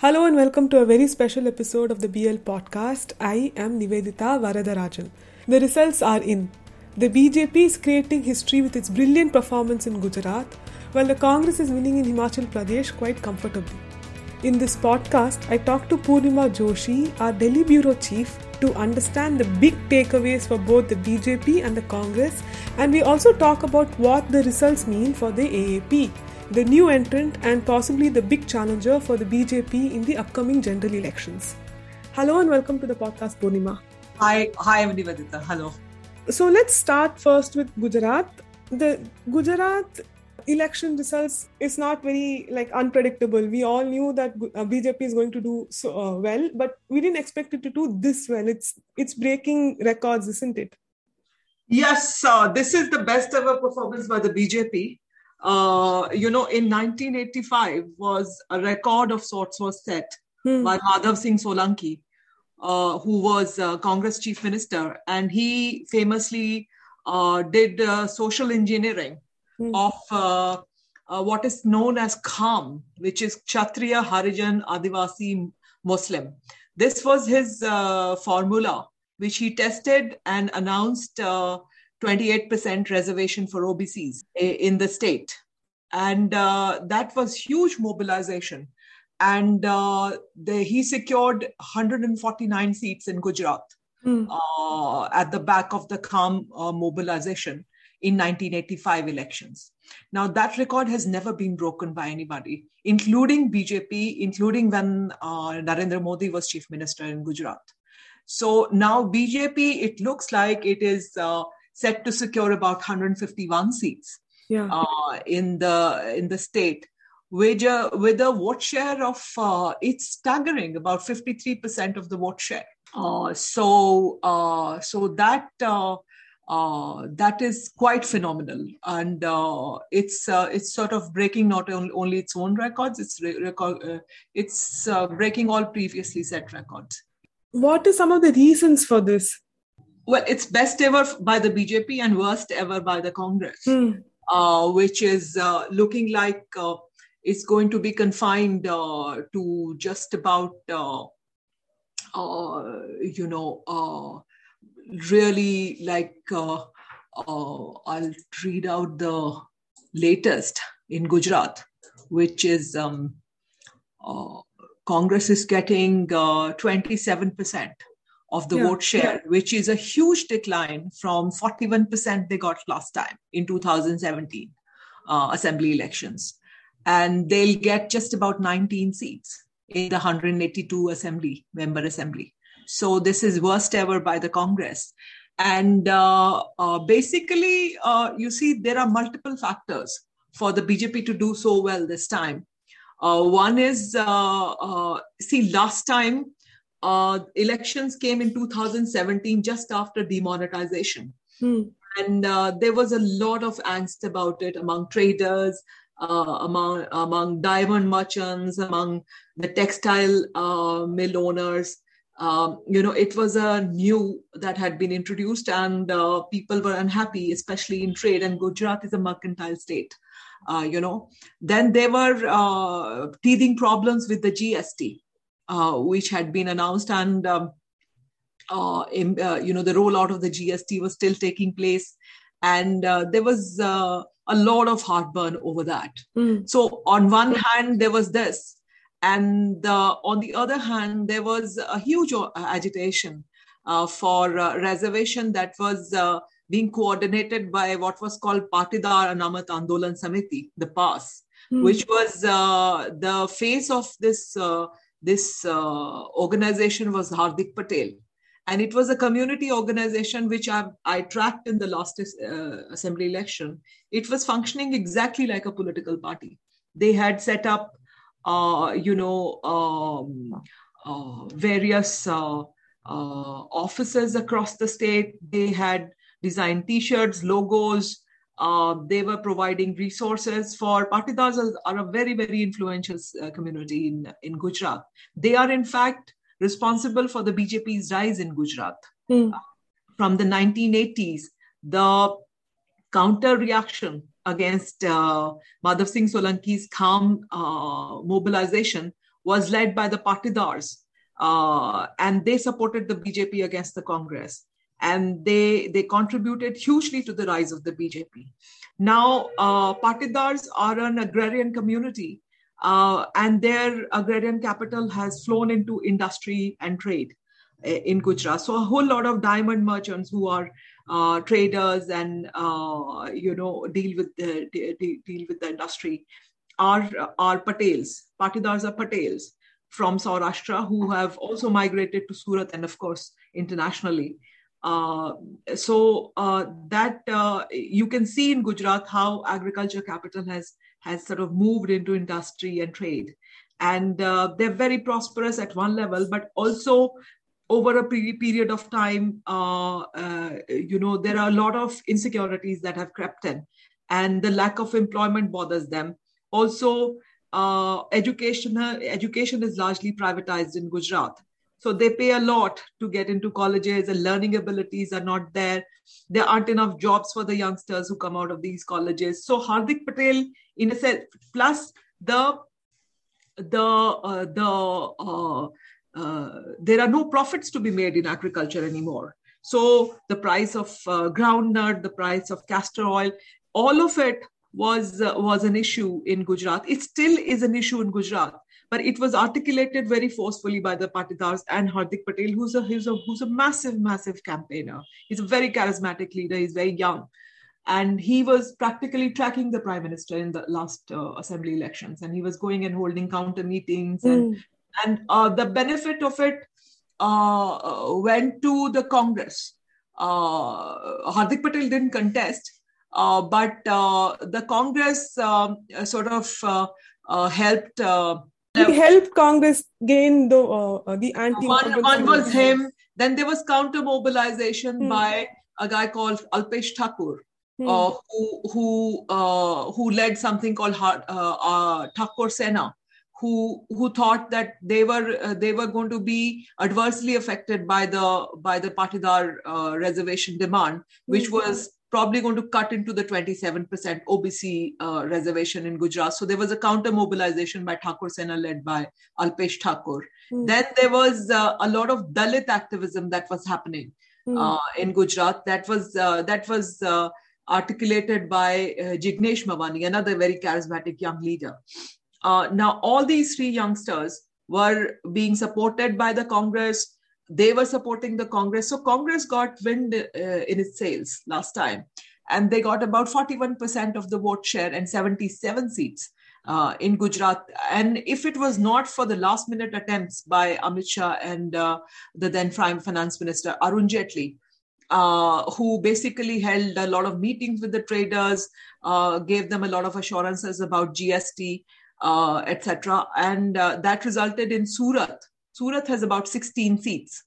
Hello and welcome to a very special episode of the BL podcast. I am Nivedita Varadarajan. The results are in. The BJP is creating history with its brilliant performance in Gujarat, while the Congress is winning in Himachal Pradesh quite comfortably. In this podcast, I talk to Purnima Joshi, our Delhi bureau chief, to understand the big takeaways for both the BJP and the Congress, and we also talk about what the results mean for the AAP the new entrant and possibly the big challenger for the BJP in the upcoming general elections. Hello and welcome to the podcast, Purnima. Hi, hi, Nivedita. Hello. So let's start first with Gujarat. The Gujarat election results is not very like unpredictable. We all knew that BJP uh, is going to do so uh, well, but we didn't expect it to do this well. It's it's breaking records, isn't it? Yes, uh, this is the best ever performance by the BJP uh, you know, in 1985 was a record of sorts was set hmm. by Madhav Singh Solanki, uh, who was uh, Congress chief minister, and he famously uh, did uh, social engineering hmm. of uh, what is known as KHAM, which is Kshatriya Harijan Adivasi Muslim. This was his formula, which he tested and announced 28% reservation for OBCs in the state. And uh, that was huge mobilization. And uh, the, he secured 149 seats in Gujarat mm. uh, at the back of the KHAM uh, mobilization in 1985 elections. Now, that record has never been broken by anybody, including BJP, including when uh, Narendra Modi was chief minister in Gujarat. So now BJP, it looks like it is uh, set to secure about 151 seats yeah. uh, in the in the state with a, with a vote share of uh, it's staggering about 53% of the vote share. Uh, so uh, so that uh, uh, that is quite phenomenal. And it's it's sort of breaking not only its own records it's re- record, it's breaking all previously set records. What are some of the reasons for this well, it's best ever by the BJP and worst ever by the Congress, hmm. uh, which is uh, looking like uh, it's going to be confined uh, to just about, uh, uh, you know, really like I'll read out the latest in Gujarat, which is um, Congress is getting 27% of the yeah, vote share, yeah. which is a huge decline from 41% they got last time in 2017 uh, assembly elections. And they'll get just about 19 seats in the 182 assembly member assembly. So this is worst ever by the Congress. And uh, uh, basically, uh, you see, there are multiple factors for the BJP to do so well this time. Uh, one is, uh, see, last time uh, elections came in 2017 just after demonetization. Hmm. And uh, there was a lot of angst about it among traders, uh, among, among diamond merchants, among the textile uh, mill owners. Um, you know, it was a new that had been introduced, and uh, people were unhappy, especially in trade. And Gujarat is a mercantile state. Uh, you know, then there were teething problems with the GST which had been announced, and um, uh, in, uh, you know the rollout of the GST was still taking place, and uh, there was uh, a lot of heartburn over that. Mm. So on one hand, there was this, and on the other hand, there was a huge agitation for reservation that was being coordinated by what was called Patidar Anamat Andolan Samiti, the PAAS, mm. which was uh, the face of this uh, this uh, organization was Hardik Patel. And it was a community organization which I, I tracked in the last uh, assembly election. It was functioning exactly like a political party. They had set up, uh, you know, um, uh, various uh, uh, offices across the state. They had designed T-shirts, logos, uh, they were providing resources for Patidars are a very, very influential uh, community in, in Gujarat. They are, in fact, responsible for the BJP's rise in Gujarat. Mm. Uh, from the 1980s, the counter reaction against uh, Madhav Singh Solanki's KHAM uh, mobilization was led by the Patidars, uh, and they supported the BJP against the Congress. And they, they contributed hugely to the rise of the BJP. Now, uh, Patidars are an agrarian community, uh, and their agrarian capital has flown into industry and trade uh, in Gujarat. So, a whole lot of diamond merchants who are uh, traders and uh, you know deal with the deal with the industry are are Patels. Patidars are Patels from Saurashtra who have also migrated to Surat and of course internationally. Uh, so uh, that uh, you can see in Gujarat how agriculture capital has has sort of moved into industry and trade, and uh, they're very prosperous at one level, but also over a period of time, uh, you know, there are a lot of insecurities that have crept in, and the lack of employment bothers them. Also, education education is largely privatized in Gujarat, so they pay a lot to get into colleges, and learning abilities are not there. There aren't enough jobs for the youngsters who come out of these colleges. So Hardik Patel, in a sense, plus the the uh, the uh, uh, there are no profits to be made in agriculture anymore. So the price of uh, groundnut, the price of castor oil, all of it was uh, was an issue in Gujarat. It still is an issue in Gujarat, but it was articulated very forcefully by the Patidars and Hardik Patel, who's a, who's a who's a massive, massive campaigner. He's a very charismatic leader. He's very young, and he was practically tracking the prime minister in the last uh, assembly elections, and he was going and holding counter meetings and mm and uh, the benefit of it uh, went to the Congress. Uh, Hardik Patel didn't contest, uh, but uh, the Congress um, sort of uh, helped. He helped Congress gain the the anti. One, one was him. Then there was counter mobilization hmm. by a guy called Alpesh Thakur. Hmm. who who who led something called Thakur Sena, who who thought that they were uh, they were going to be adversely affected by the by the Patidar uh, reservation demand, which mm-hmm. was probably going to cut into the 27% OBC uh, reservation in Gujarat. So there was a counter mobilization by Thakur Sena led by Alpesh Thakur. Mm-hmm. Then there was uh, a lot of Dalit activism that was happening mm-hmm. in Gujarat. That was uh, that was articulated by Jignesh Mevani, another very charismatic young leader. Uh, now, all these three youngsters were being supported by the Congress. They were supporting the Congress. So, Congress got wind uh, in its sails last time, and they got about 41% of the vote share and 77 seats. Uh, in Gujarat. And if it was not for the last minute attempts by Amit Shah and uh, the then Prime Finance Minister Arun Jaitley, uh, who basically held a lot of meetings with the traders, uh, gave them a lot of assurances about GST, uh, etc. And uh, that resulted in Surat. Surat has about 16 seats.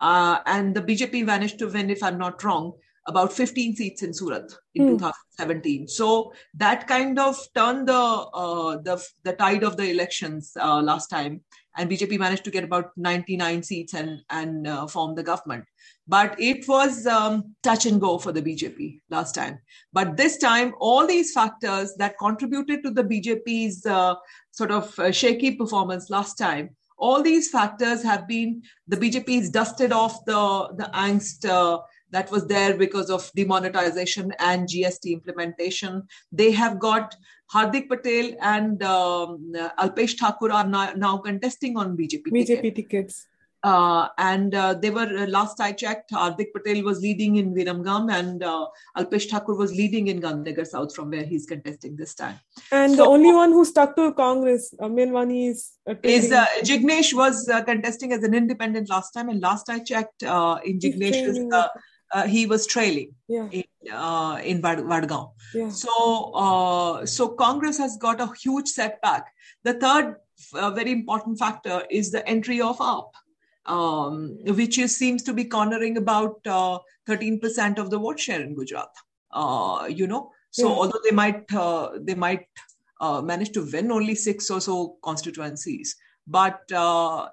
Uh, and the BJP managed to win, if I'm not wrong, about 15 seats in Surat in mm. 2017. So that kind of turned the uh, the the tide of the elections uh, last time, and BJP managed to get about 99 seats and and uh, form the government. But it was um, touch and go for the BJP last time. But this time, all these factors that contributed to the BJP's uh, sort of uh, shaky performance last time, all these factors have been the bjp has dusted off the the angst uh, that was there because of demonetization and GST implementation. They have got Hardik Patel and um, Alpesh Thakur are now, now, contesting on BJP, BJP ticket. tickets. Uh, and uh, they were uh, last I checked, Hardik Patel was leading in Viramgam, and uh, Alpesh Thakur was leading in Gandhinagar South, from where he's contesting this time. And so, the only one who stuck to Congress, Amelwani, is is uh, Jignesh was uh, contesting as an independent last time, and last I checked, in Jignesh's uh, he was trailing yeah. in, uh, in Vadgam. Yeah. So, uh, so Congress has got a huge setback. The third uh, very important factor is the entry of AAP, um, which is, seems to be cornering about 13% uh, of the vote share in Gujarat. Uh, you know, so yeah. although they might they might manage to win only six or so constituencies, but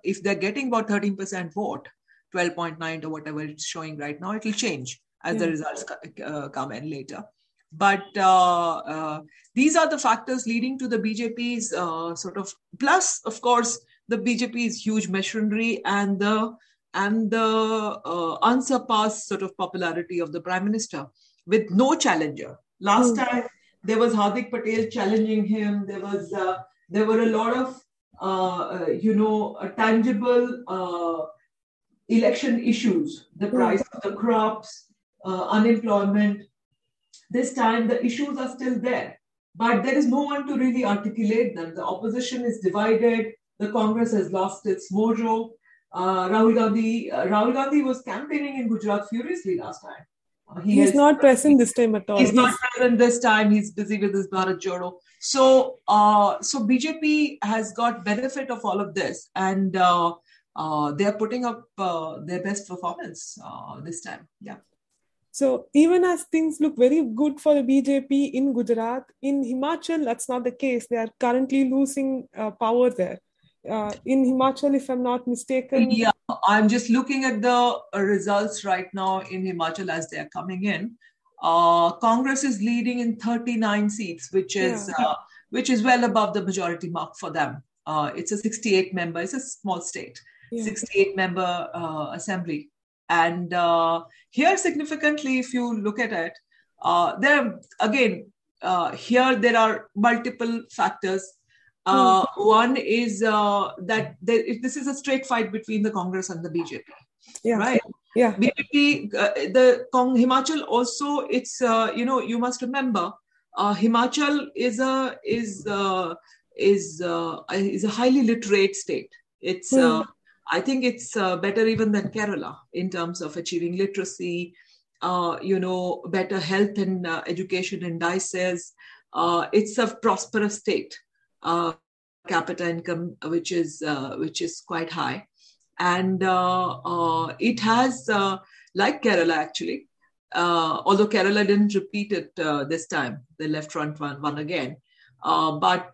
if they're getting about 13% vote, 12.9 or whatever it's showing right now. It'll change as yeah. the results uh, come in later. But uh, uh, these are the factors leading to the BJP's uh, sort of plus, of course, the BJP's huge machinery and the and the uh, unsurpassed sort of popularity of the prime minister with no challenger. Last mm. time there was Hardik Patel challenging him. There was uh, there were a lot of uh, uh you know tangible uh, election issues: the hmm. price mm. of the crops, uh, unemployment. This time the issues are still there, but there is no one to really articulate them. The opposition is divided. The Congress has lost its mojo. Uh, Rahul Gandhi, uh, Rahul Gandhi was campaigning in Gujarat furiously last time. Uh, he he's not present this time at all. He's, he's, not present this time. He's busy with his Bharat Jodo. So, uh, so BJP has got benefit of all of this, and uh, uh, they are putting up their best performance this time. Yeah. So even as things look very good for the BJP in Gujarat, in Himachal that's not the case. They are currently losing power there uh, in Himachal, if I'm not mistaken. Yeah, I'm just looking at the results right now in Himachal as they are coming in. Uh, Congress is leading in 39 seats, which is yeah. uh, which is well above the majority mark for them. Uh, it's a 68 member. It's a small state, yeah. 68 member uh, assembly, and uh, here significantly, if you look at it, there again here there are multiple factors uh, mm. One is uh, that there, this is a straight fight between the Congress and the BJP. Yeah. Right. Yeah. BJP, uh, the Kong, Himachal also. It's uh, you know you must remember, uh, Himachal is a is uh, is is a highly literate state. It's mm. I think it's better even than Kerala in terms of achieving literacy. you know, better health and education indices. it's a prosperous state uh, capita income, which is uh, which is quite high, and uh, uh it has, uh, like Kerala actually, uh, although Kerala didn't repeat it this time, the left front one won again. but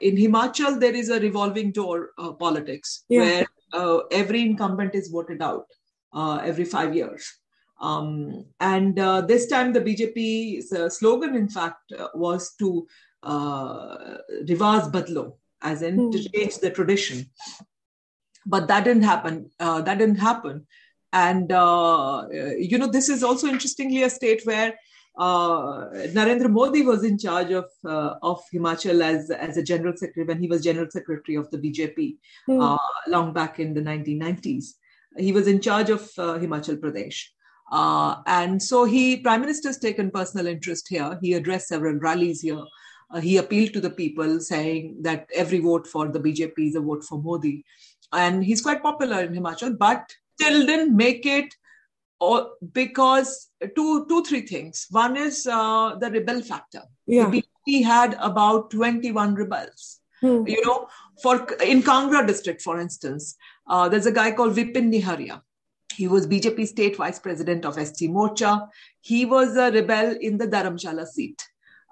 in Himachal, there is a revolving door politics yeah. where every incumbent is voted out every five years. Um, and uh, this time, the BJP's uh, slogan, in fact, uh, was to uh, rivaz badlo, as in mm. to change the tradition. But that didn't happen. Uh, that didn't happen. And, uh, you know, this is also interestingly a state where uh, Narendra Modi was in charge of uh, of Himachal as as a general secretary when he was general secretary of the BJP mm. uh, long back in the 1990s. He was in charge of Himachal Pradesh. and so he, Prime Minister's taken personal interest here. He addressed several rallies here uh, he appealed to the people saying that every vote for the BJP is a vote for Modi. And he's quite popular in Himachal, but still didn't make it or because two, two, three things. One is uh, the rebel factor. Yeah. The BJP had about 21 rebels. Hmm. You know, for in Kangra district, for instance, uh, there's a guy called Vipin Niharia. He was BJP state vice president of ST Morcha. He was a rebel in the Dharamshala seat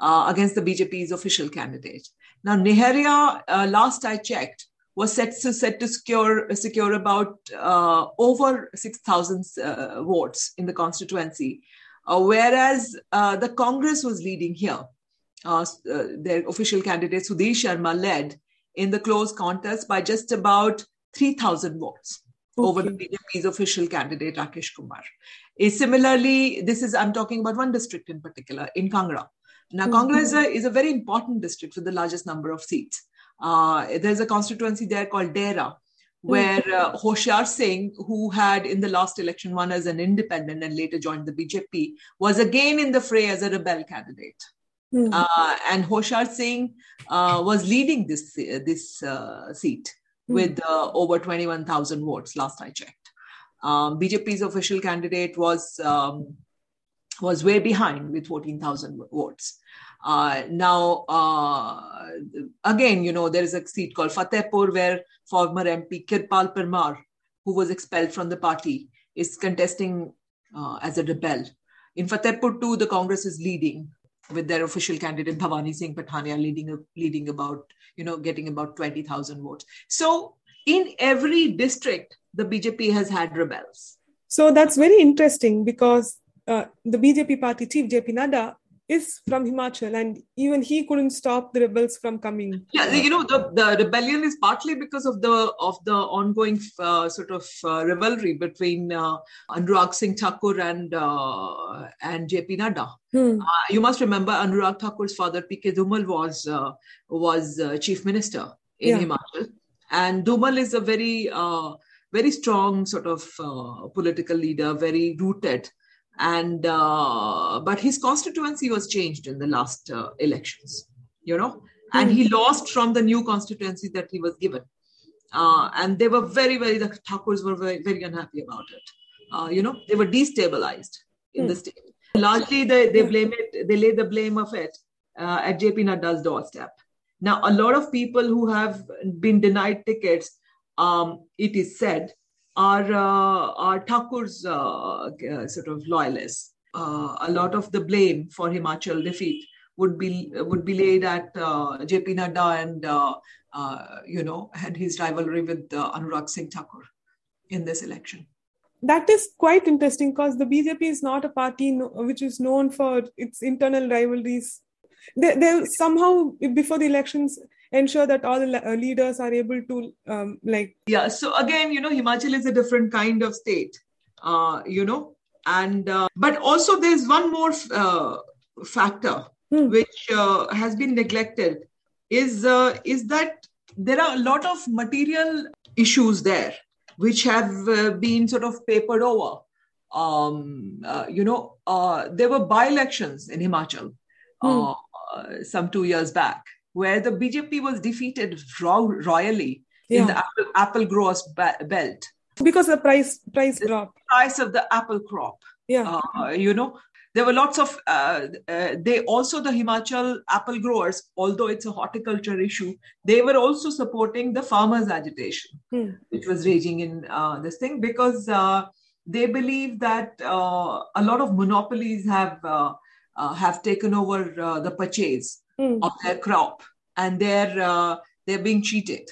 uh, against the BJP's official candidate. Now, Niharia, uh, last I checked, was set to, set to secure, secure about uh, over 6,000 uh, votes in the constituency, uh, whereas uh, the Congress was leading here. their official candidate, Sudhir Sharma, led in the close contest by just about 3,000 votes. Okay. over the BJP's official candidate Rakesh Kumar. similarly, this is I'm talking about one district in particular in Kangra. Now, Kangra is a, is a very important district with the largest number of seats. Uh, there's a constituency there called Dehra, where uh, Hoshiar Singh, who had in the last election won as an independent and later joined the BJP, was again in the fray as a rebel candidate. Mm. Uh, and Hoshiar Singh uh, was leading this, this uh, seat mm. with uh, over 21,000 votes last I checked. Um, BJP's official candidate was um, was way behind with 14,000 votes. Uh, now, uh, again, you know, there is a seat called Fatehpur where former MP Kirpal Parmar, who was expelled from the party, is contesting uh, as a rebel. In Fatehpur too, the Congress is leading with their official candidate Bhavani Singh Pathania leading leading about you know getting about 20,000 votes. So in every district, the BJP has had rebels. So that's very interesting because uh, the BJP party chief JP Nadda is from Himachal, and even he couldn't stop the rebels from coming. Yeah, you know the, the rebellion is partly because of the of the ongoing uh, sort of uh, rivalry between uh, Anurag Singh Thakur and uh, and JP Nadda. Hmm. Uh, you must remember Anurag Thakur's father PK Dhumal was uh, was chief minister in yeah. Himachal, and Dhumal is a very very strong sort of political leader, very rooted and uh, but his constituency was changed in the last uh, elections you know? And he lost from the new constituency that he was given. Uh, and they were very very the thakurs were very, very unhappy about it. Uh, you know they were destabilized in mm. the state. Largely they, they blame it they lay the blame of it uh, at jp nadda's doorstep. Now a lot of people who have been denied tickets um, it is said are uh, are Thakur's uh, uh, sort of loyalists. a lot of the blame for Himachal defeat would be would be laid at JP Nadda and you know and his rivalry with Anurag Singh Thakur in this election that is quite interesting because the BJP is not a party no, which is known for its internal rivalries. They, they somehow before the elections ensure that all the uh, leaders are able to um, like yeah so again you know himachal is a different kind of state uh, you know and uh, but also there's one more uh, factor hmm. which uh, has been neglected is uh, is that there are a lot of material issues there which have been sort of papered over um, you know uh, there were by elections in himachal hmm. some 2 years back where the BJP was defeated ro- royally yeah. in the apple, apple growers belt because the price price the drop price of the apple crop. Yeah, uh, you know there were lots of uh, uh, they also the himachal apple growers although it's a horticulture issue they were also supporting the farmers agitation hmm. which was raging in uh, this thing because uh, they believe that uh, a lot of monopolies have uh, have taken over the purchase mm. of their crop and they're uh, they're being cheated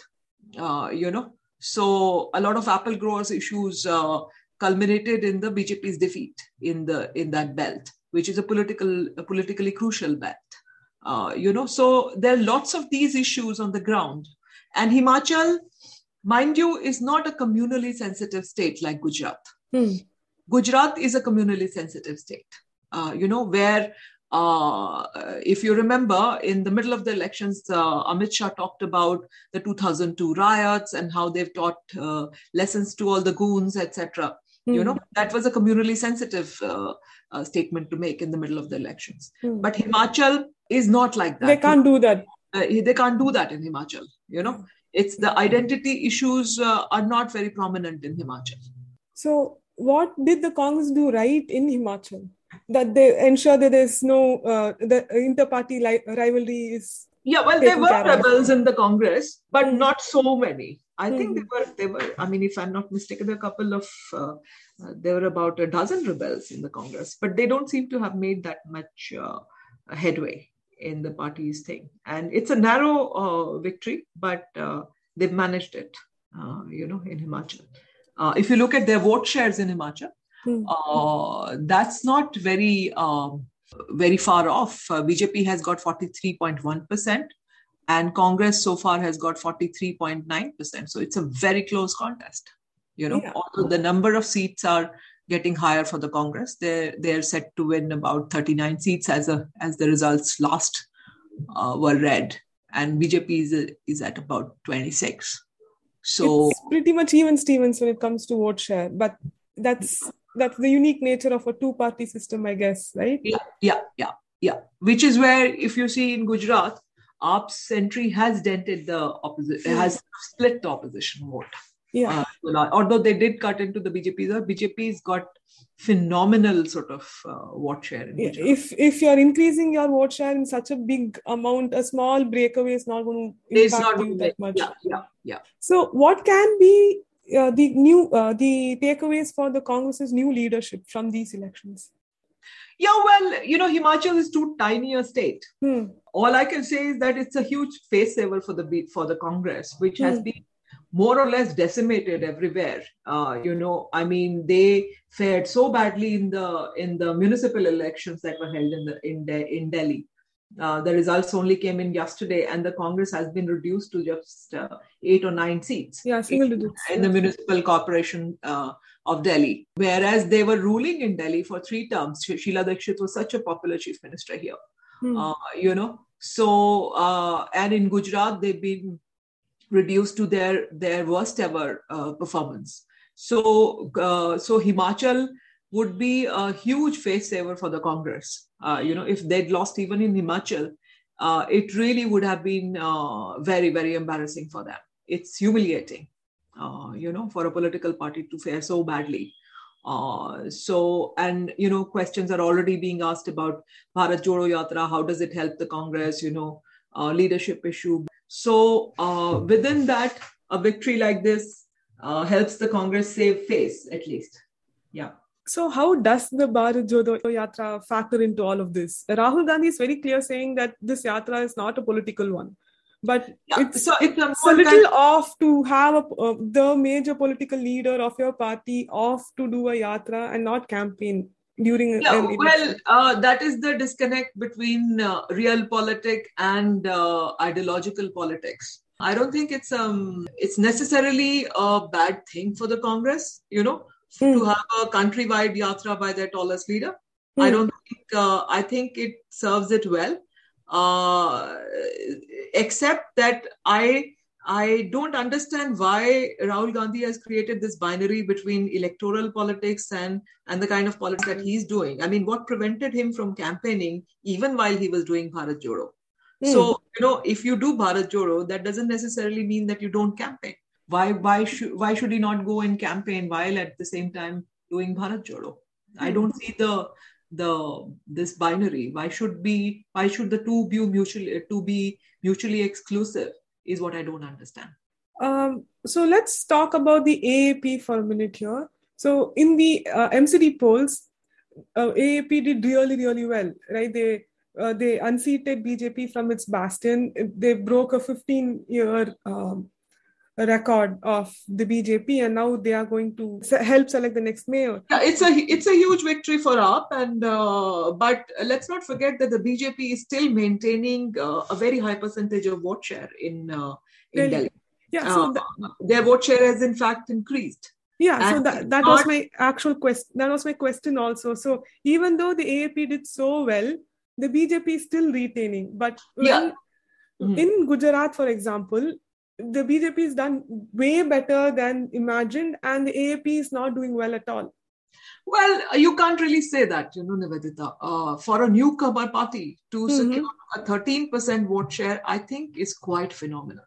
uh, you know so a lot of apple growers issues uh, culminated in the bjp's defeat in the in that belt which is a political a politically crucial belt uh, you know so there are lots of these issues on the ground and himachal mind you is not a communally sensitive state like gujarat mm. gujarat is a communally sensitive state uh, you know where uh, if you remember, in the middle of the elections, uh, Amit Shah talked about the 2002 riots and how they've taught uh, lessons to all the goons, etc. Mm. You hmm. know, that was a communally sensitive uh, uh, statement to make in the middle of the elections. Mm. But Himachal is not like that. They can't do that. Uh, they can't do that in Himachal. You know, it's the identity issues are not very prominent in Himachal. So, what did the Congress do right in Himachal? That they ensure that there's no uh, the inter-party li- rivalry is yeah well there were rebels in the congress but mm. not so many i mm. think hmm. there were there were i mean if i'm not mistaken a couple of uh, uh, there were about a dozen rebels in the congress but they don't seem to have made that much uh, headway in the party's thing and it's a narrow uh, victory but uh, they've managed it you know in himachal if you look at their vote shares in himachal Hmm. Uh, that's not very um, very far off. Uh, BJP has got 43.1%, and Congress so far has got 43.9%. So it's a very close contest. You know, yeah. although the number of seats are getting higher for the Congress, they're they're set to win about 39 seats as a as the results last uh, were read, and BJP is is at about 26. So it's pretty much even Stevens when it comes to vote share, but that's that's the unique nature of a two party system i guess right? Yeah yeah yeah yeah. Which is where if you see in gujarat AAP's entry has dented the opposition hmm. has split the opposition vote. Yeah. Uh, although they did cut into the bjp the bjp's got phenomenal sort of uh, vote share if if you're increasing your vote share in such a big amount a small breakaway is not going to impact you that much. yeah yeah yeah. So what can be uh, the new uh, the takeaways for the Congress's new leadership from these elections? Yeah, well, you know, Himachal is too tiny a state. Hmm. All I can say is that it's a huge face saver for the for the Congress, which hmm. has been more or less decimated everywhere. Uh, you know, I mean, they fared so badly in the in the municipal elections that were held in the in De- in Delhi. Uh, the results only came in yesterday, and the Congress has been reduced to just uh, eight or nine seats. Yeah, single digits. In, the municipal corporation uh, of Delhi. Whereas they were ruling in Delhi for three terms. Sheila Dikshit was such a popular chief minister here. Hmm. Uh, you know, so uh, and in Gujarat, they've been reduced to their their worst ever uh, performance. So so Himachal would be a huge face saver for the Congress. Uh, you know, if they'd lost even in Himachal, uh, it really would have been uh, very, very embarrassing for them. It's humiliating, uh, you know, for a political party to fare so badly. Uh, so, and you know, questions are already being asked about Bharat Jodo Yatra. How does it help the Congress? You know, uh, leadership issue. So, within that, a victory like this helps the Congress save face, at least. Yeah. So, how does the Bharat Jodo Yatra factor into all of this? Rahul Gandhi is very clear saying that this yatra is not a political one, but yeah, it's, so it's a, a little kind of... off to have a, uh, the major political leader of your party off to do a yatra and not campaign during yeah, well uh, that is the disconnect between uh, real politics and uh, ideological politics. I don't think it's um it's necessarily a bad thing for the congress you know mm. to have a countrywide yatra by their tallest leader. Mm. I don't think, uh, I think it serves it well. Uh, except that I, I don't understand why Rahul Gandhi has created this binary between electoral politics and, and the kind of politics that he's doing. I mean, what prevented him from campaigning even while he was doing Bharat Jodo? Mm. So, you know, if you do Bharat Jodo, that doesn't necessarily mean that you don't campaign why why should why should he not go and campaign while at the same time doing Bharat Jodo? I hmm. don't see the the this binary. Why should be why should the two be mutually to be mutually exclusive is what I don't understand. Um, so let's talk about the AAP for a minute here. So in the uh, MCD polls, uh, AAP did really really well, right? They uh, they unseated BJP from its bastion. They broke a 15 year um, record of the BJP, and now they are going to help select the next mayor. Yeah, it's a it's a huge victory for AAP, and uh, but let's not forget that the BJP is still maintaining uh, a very high percentage of vote share in uh, in Delhi. Delhi. Yeah, so uh, the, their vote share has in fact increased. Yeah, and so that, that not, was my actual question. That was my question also. So even though the AAP did so well, the BJP is still retaining. But yeah. Mm-hmm. in Gujarat, for example, the BJP is done way better than imagined, and the AAP is not doing well at all. Well, you can't really say that, you know, Nivedita. Uh, for a newcomer party to mm-hmm. secure a 13% vote share, I think is quite phenomenal.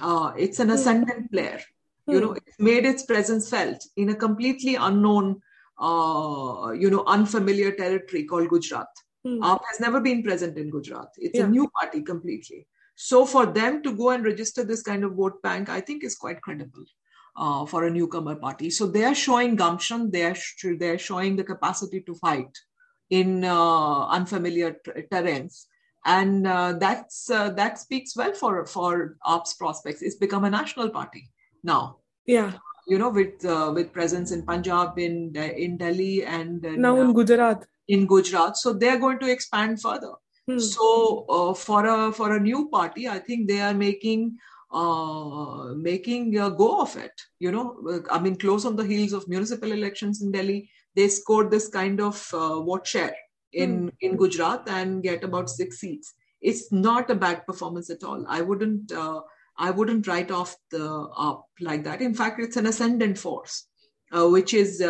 Uh, it's an hmm. ascendant mm-hmm. player. You know, it's made its presence felt in a completely unknown, uh, you know, unfamiliar territory called Gujarat. Mm. AAP has never been present in Gujarat. It's yeah. a new party completely. So for them to go and register this kind of vote bank, I think is quite credible. Uh, for a newcomer party. So they are showing gumption, they are, sh- they are showing the capacity to fight in uh, unfamiliar t- terrains. And uh, that's uh, that speaks well for for AAP's prospects. It's become a national party now. Yeah, you know, with uh, with presence in Punjab, in in Delhi, and now in Gujarat. In Gujarat, so they are going to expand further. Hmm. So uh, for a for a new party, I think they are making uh, making a go of it. You know, I mean, close on the heels of municipal elections in Delhi, they scored this kind of uh, vote share in hmm. in Gujarat and get about six seats. It's not a bad performance at all. I wouldn't uh, I wouldn't write off the AAP like that. In fact, it's an ascendant force, uh, which is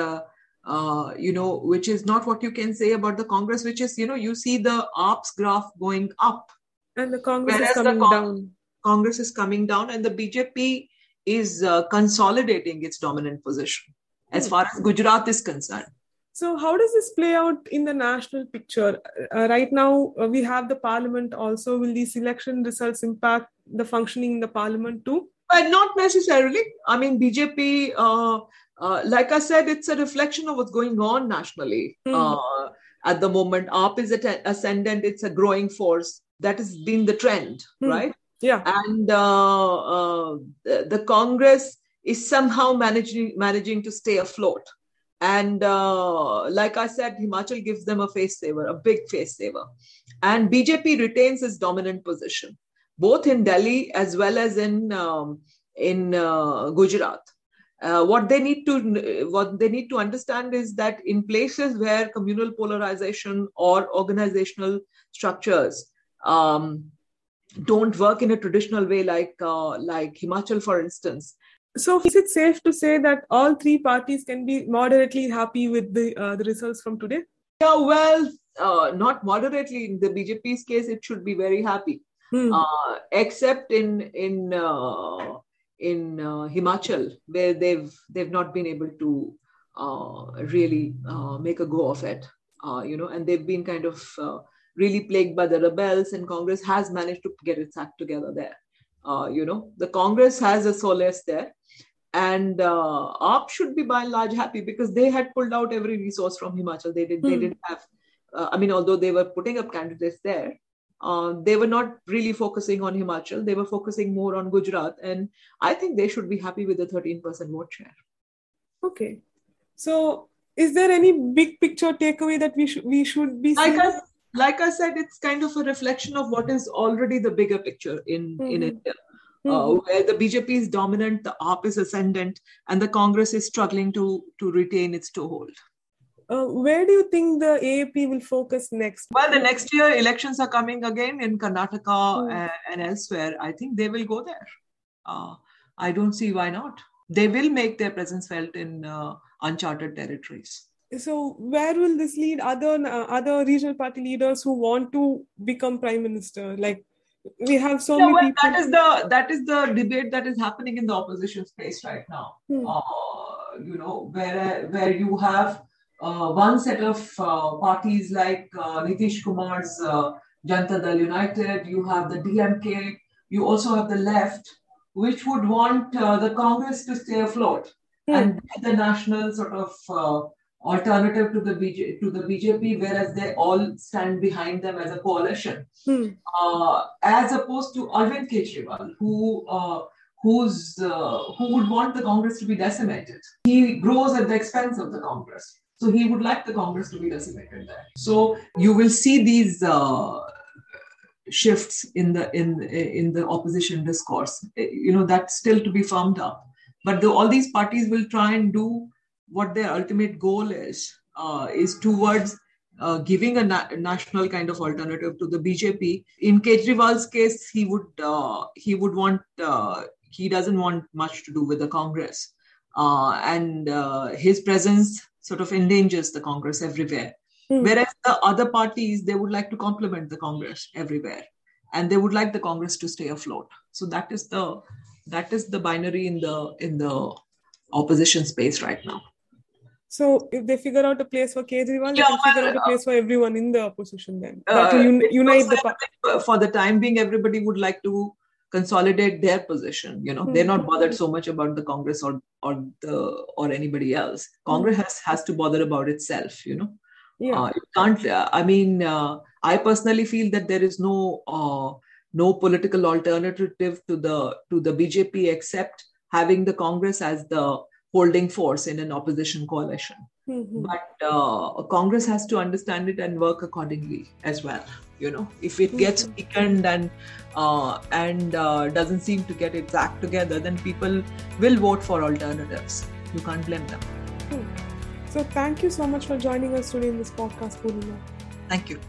uh, you know, which is not what you can say about the Congress, which is, you know, you see the AAP's graph going up. And the Congress is coming con- down. Congress is coming down, and the BJP is uh, consolidating its dominant position as hmm. far as Gujarat is concerned. So, how does this play out in the national picture? Uh, right now, uh, we have the parliament also. Will these election results impact the functioning in the parliament too? Uh, not necessarily. I mean, BJP uh, uh, like I said, it's a reflection of what's going on nationally mm. uh, at the moment. AAP is at ascendant, it's a growing force. That has been the trend, mm. right? Yeah. And uh, uh, the, the Congress is somehow managing managing to stay afloat. And uh, like I said, Himachal gives them a face saver, a big face saver. And BJP retains its dominant position, both in Delhi as well as in um, in uh, Gujarat. Uh, what they need to what they need to understand is that in places where communal polarization or organizational structures um, don't work in a traditional way like uh, like Himachal, for instance. So, is it safe to say that all three parties can be moderately happy with the uh, the results from today? Yeah, well, uh, not moderately. In the BJP's case, it should be very happy, Hmm. uh, except in in uh, in uh, Himachal, where they've they've not been able to uh, really uh, make a go of it. Uh, you know, and they've been kind of uh, really plagued by the rebels, and Congress has managed to get its act together there. Uh, you know, the Congress has a solace there, and uh, AAP should be by and large happy because they had pulled out every resource from Himachal. They did. They Hmm. didn't have. Uh, I mean, although they were putting up candidates there, uh, they were not really focusing on Himachal. They were focusing more on Gujarat, and I think they should be happy with the 13% vote share. Okay. So, is there any big picture takeaway that we should we should be Like? I, like I said, it's kind of a reflection of what is already the bigger picture in, in Mhm. India, Mhm. uh, where the BJP is dominant, the AAP is ascendant, and the Congress is struggling to, to retain its toehold. Uh, where do you think the AAP will focus next? Well, the next year elections are coming again in Karnataka Hmm. and, and elsewhere. I think they will go there. Uh, I don't see why not. They will make their presence felt in uh, uncharted territories. So, where will this lead other uh, other regional party leaders who want to become prime minister? Like, we have so Yeah, many well, people. that is the that is the debate that is happening in the opposition space right now. Hmm. Uh, you know, where where you have uh, one set of uh, parties like uh, Nitish Kumar's uh, Janata Dal United, you have the DMK, you also have the left, which would want uh, the Congress to stay afloat Hmm. and be the national sort of uh, alternative to the BJ, to the BJP, whereas they all stand behind them as a coalition Hmm. uh, as opposed to Arvind Kejriwal, who uh, who's uh, who would want the Congress to be decimated. He grows at the expense of the Congress, so he would like the Congress to be decimated there. So you will see these uh, shifts in the in in the opposition discourse. You know that's still to be firmed up, but the, all these parties will try and do what their ultimate goal is uh, is towards uh, giving a na- national kind of alternative to the BJP. In Kejriwal's case, he would uh, he would want uh, he doesn't want much to do with the Congress, uh, and uh, his presence sort of endangers the Congress everywhere. Hmm. Whereas the other parties, they would like to complement the Congress everywhere, and they would like the Congress to stay afloat. So that is the that is the binary in the in the opposition space right now. So, if they figure out a place for Kejriwal, they Yeah, can figure well, out a place for everyone in the opposition. Then Uh, that will un- unite the. Pa- for the time being, everybody would like to consolidate their position. You know, Hmm. they're not bothered so much about the Congress or or the or anybody else. Congress has, has to bother about itself. You know, yeah. uh, it can't. I mean, uh, I personally feel that there is no uh, no political alternative to the to the BJP except having the Congress as the holding force in an opposition coalition Mhm. but uh, Congress has to understand it and work accordingly as well. You know, if it gets Mhm. weakened and uh, and uh, doesn't seem to get its act together, then people will vote for alternatives. You can't blame them. So, thank you so much for joining us today in this podcast, Purnima. Thank you.